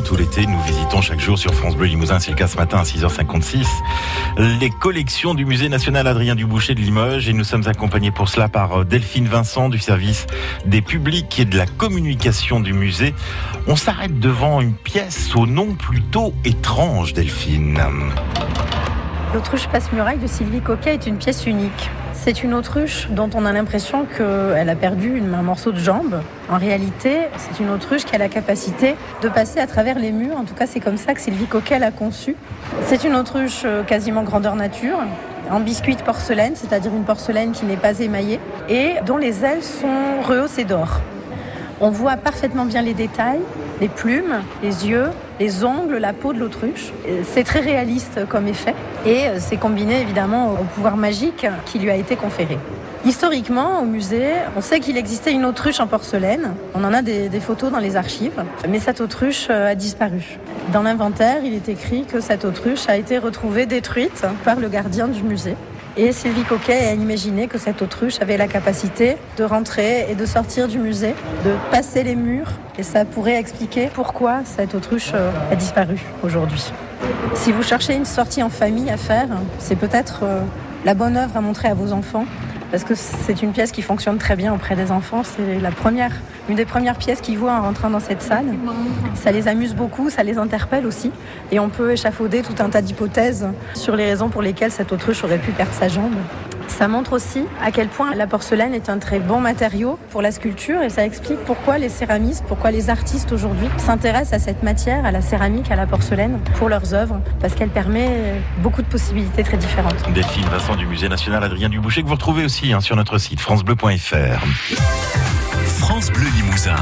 tout l'été, nous visitons chaque jour sur France Bleu Limousin, c'est le cas ce matin à 6h56, les collections du musée national Adrien Duboucher de Limoges et nous sommes accompagnés pour cela par euh, Delphine Vincent du service des publics et de la communication du musée. On s'arrête devant une pièce au nom plutôt étrange, Delphine. L'autruche passe-muraille de Sylvie Coquet est une pièce unique. C'est une autruche dont on a l'impression qu'elle a perdu un morceau de jambe. En réalité, c'est une autruche qui a la capacité de passer à travers les murs. En tout cas, c'est comme ça que Sylvie Coquet l'a conçue. C'est une autruche euh, quasiment grandeur nature, en biscuit porcelaine, c'est-à-dire une porcelaine qui n'est pas émaillée, et dont les ailes sont rehaussées d'or. On voit parfaitement bien les détails, les plumes, les yeux, les ongles, la peau de l'autruche. C'est très réaliste comme effet et c'est combiné évidemment au pouvoir magique qui lui a été conféré. Historiquement, au musée, on sait qu'il existait une autruche en porcelaine. On en a des, photos dans les archives, mais cette autruche a disparu. Dans l'inventaire, il est écrit que cette autruche a été retrouvée détruite par le gardien du musée. Et Sylvie Coquet a imaginé que cette autruche avait la capacité de rentrer et de sortir du musée, de passer les murs. Et ça pourrait expliquer pourquoi cette autruche a disparu aujourd'hui. Si vous cherchez une sortie en famille à faire, c'est peut-être la bonne œuvre à montrer à vos enfants parce que c'est une pièce qui fonctionne très bien auprès des enfants. C'est la première, une des premières pièces qu'ils voient en rentrant dans cette salle. Ça les amuse beaucoup, ça les interpelle aussi. Et on peut échafauder tout un tas d'hypothèses sur les raisons pour lesquelles cette autruche aurait pu perdre sa jambe. Ça montre aussi à quel point la porcelaine est un très bon matériau pour la sculpture et ça explique pourquoi les céramistes, pourquoi les artistes aujourd'hui s'intéressent à cette matière, à la céramique, à la porcelaine pour leurs œuvres parce qu'elle permet beaucoup de possibilités très différentes. Delphine Vincent du Musée national Adrien Duboucher que vous retrouvez aussi hein, sur notre site francebleu.fr. France Bleu Limousin.